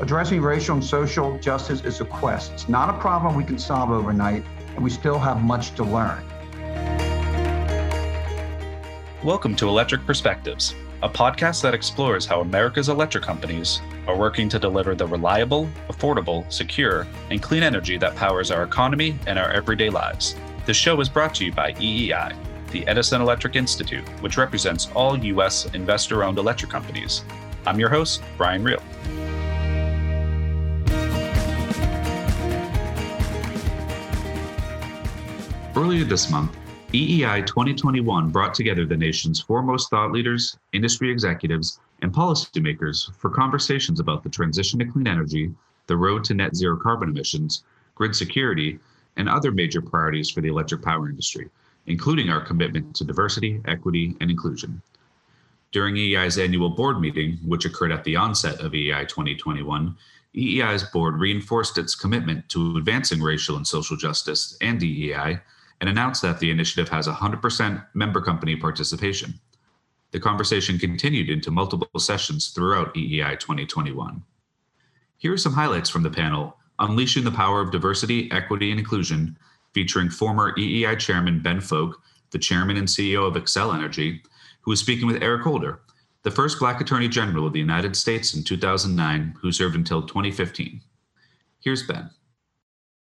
Addressing racial and social justice is a quest. It's not a problem we can solve overnight, and we still have much to learn. Welcome to Electric Perspectives, a podcast that explores how America's electric companies are working to deliver the reliable, affordable, secure, and clean energy that powers our economy and our everyday lives. The show is brought to you by EEI, the Edison Electric Institute, which represents all U.S. investor owned electric companies. I'm your host, Brian Reel. Earlier this month, EEI 2021 brought together the nation's foremost thought leaders, industry executives, and policymakers for conversations about the transition to clean energy, the road to net zero carbon emissions, grid security, and other major priorities for the electric power industry, including our commitment to diversity, equity, and inclusion. During EEI's annual board meeting, which occurred at the onset of EEI 2021, EEI's board reinforced its commitment to advancing racial and social justice and DEI and announced that the initiative has 100% member company participation. The conversation continued into multiple sessions throughout EEI 2021. Here are some highlights from the panel Unleashing the Power of Diversity, Equity, and Inclusion, featuring former EEI Chairman Ben Fowke, the Chairman and CEO of Xcel Energy, who was speaking with Eric Holder, the first Black Attorney General of the United States in 2009, who served until 2015. Here's Ben.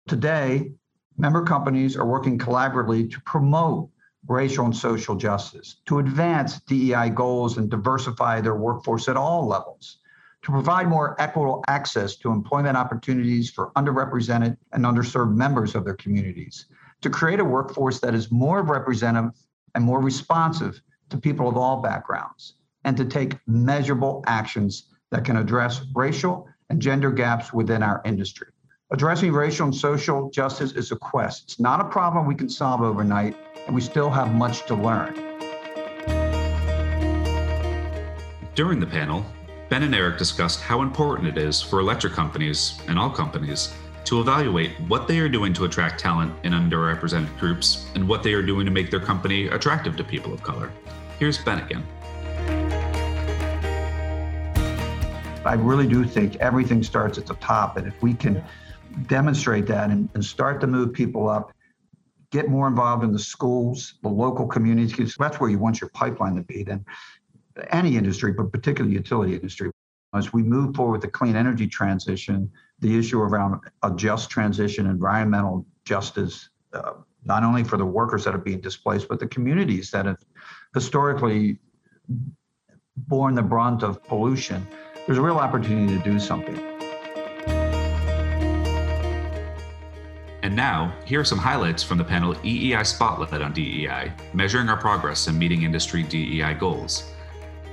Today, member companies are working collaboratively to promote racial and social justice, to advance DEI goals and diversify their workforce at all levels, to provide more equitable access to employment opportunities for underrepresented and underserved members of their communities, to create a workforce that is more representative and more responsive to people of all backgrounds, and to take measurable actions that can address racial and gender gaps within our industry. Addressing racial and social justice is a quest. It's not a problem we can solve overnight, and we still have much to learn. During the panel, Ben and Eric discussed how important it is for electric companies and all companies to evaluate what they are doing to attract talent in underrepresented groups and what they are doing to make their company attractive to people of color. Here's Ben again. I really do think everything starts at the top, and if we can demonstrate that and, and start to move people up get more involved in the schools, the local communities, that's where you want your pipeline to be. Then any industry, but particularly the utility industry. As we move forward with the clean energy transition, the issue around a just transition, environmental justice, uh, not only for the workers that are being displaced, but the communities that have historically borne the brunt of pollution, there's a real opportunity to do something. And now, here are some highlights from the panel EEI Spotlight on DEI, measuring our progress in meeting industry DEI goals,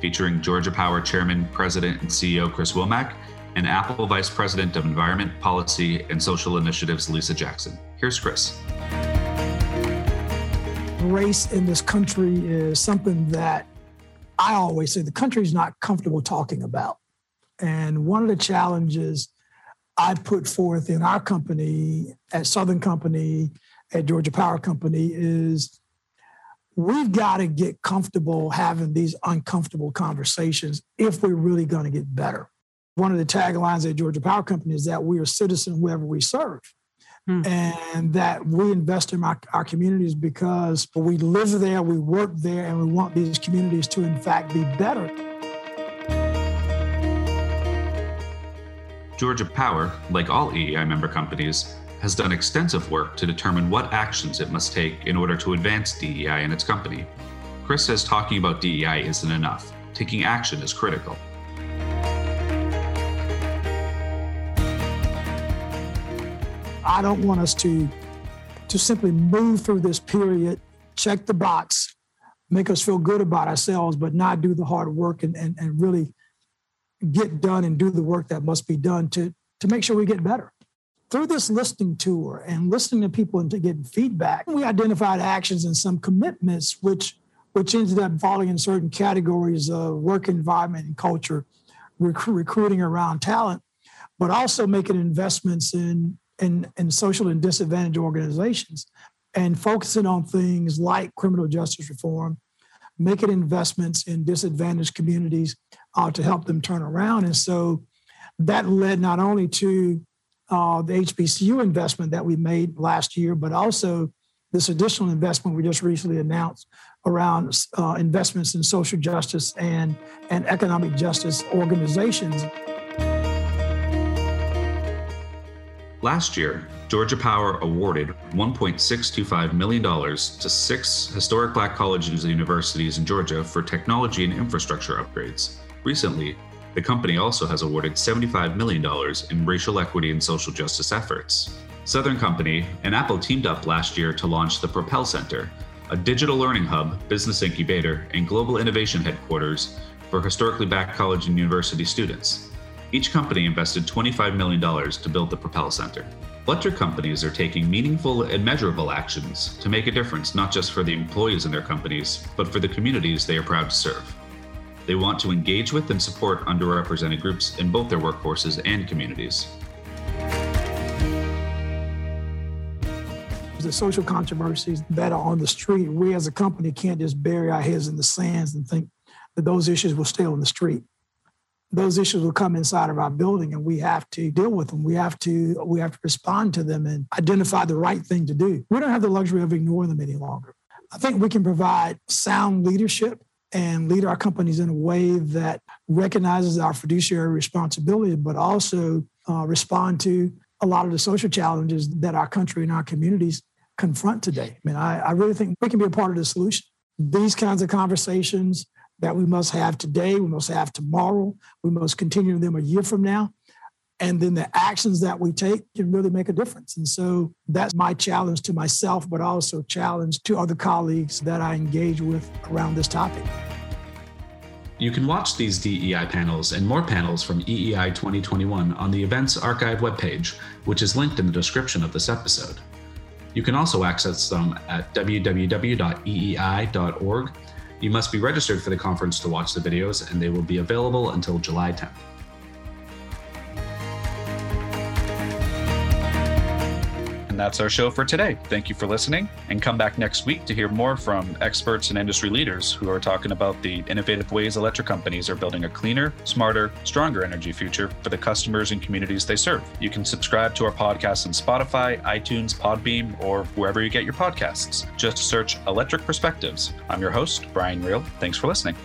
featuring Georgia Power Chairman, President, and CEO Chris Womack, and Apple Vice President of Environment, Policy, and Social Initiatives Lisa Jackson. Here's Chris. Race in this country is something that I always say the country is not comfortable talking about. And one of the challenges I put forth in our company at Southern Company, at Georgia Power Company is we've got to get comfortable having these uncomfortable conversations if we're really going to get better. One of the taglines at Georgia Power Company is that we are citizens wherever we serve. Hmm. And that we invest in our, our communities because we live there, we work there, and we want these communities to, in fact, be better. Georgia Power, like all EEI member companies, has done extensive work to determine what actions it must take in order to advance DEI in its company. Chris says talking about DEI isn't enough, taking action is critical. I don't want us to, to simply move through this period, check the box, make us feel good about ourselves, but not do the hard work and, and, and really get done and do the work that must be done to, to make sure we get better. Through this listening tour and listening to people and to get feedback, we identified actions and some commitments which which ended up falling in certain categories of work environment and culture, rec- recruiting around talent, but also making investments in, in, in social and disadvantaged organizations and focusing on things like criminal justice reform, making investments in disadvantaged communities uh, to help them turn around. And so that led not only to uh, the HBCU investment that we made last year, but also this additional investment we just recently announced around uh, investments in social justice and, and economic justice organizations. Last year, Georgia Power awarded $1.625 million to six historic black colleges and universities in Georgia for technology and infrastructure upgrades. Recently, the company also has awarded $75 million in racial equity and social justice efforts. Southern Company and Apple teamed up last year to launch the Propel Center, a digital learning hub, business incubator, and global innovation headquarters for historically black college and university students. Each company invested $25 million to build the Propel Center. Electric companies are taking meaningful and measurable actions to make a difference not just for the employees in their companies, but for the communities they are proud to serve. They want to engage with and support underrepresented groups in both their workforces and communities. The social controversies that are on the street, we as a company can't just bury our heads in the sands and think that those issues will stay on the street. Those issues will come inside of our building and we have to deal with them. We have to we have to respond to them and identify the right thing to do. We don't have the luxury of ignoring them any longer. I think we can provide sound leadership and lead our companies in a way that recognizes our fiduciary responsibility, but also uh, respond to a lot of the social challenges that our country and our communities confront today. I mean, I, I really think we can be a part of the solution. These kinds of conversations that we must have today, we must have tomorrow, we must continue them a year from now. And then the actions that we take can really make a difference. And so that's my challenge to myself, but also challenge to other colleagues that I engage with around this topic. You can watch these DEI panels and more panels from EEI 2021 on the Events Archive webpage, which is linked in the description of this episode. You can also access them at www.eei.org. You must be registered for the conference to watch the videos, and they will be available until July 10th. And that's our show for today. Thank you for listening, and come back next week to hear more from experts and industry leaders who are talking about the innovative ways electric companies are building a cleaner, smarter, stronger energy future for the customers and communities they serve. You can subscribe to our podcast on Spotify, iTunes, Podbean, or wherever you get your podcasts. Just search Electric Perspectives. I'm your host, Brian Reel. Thanks for listening.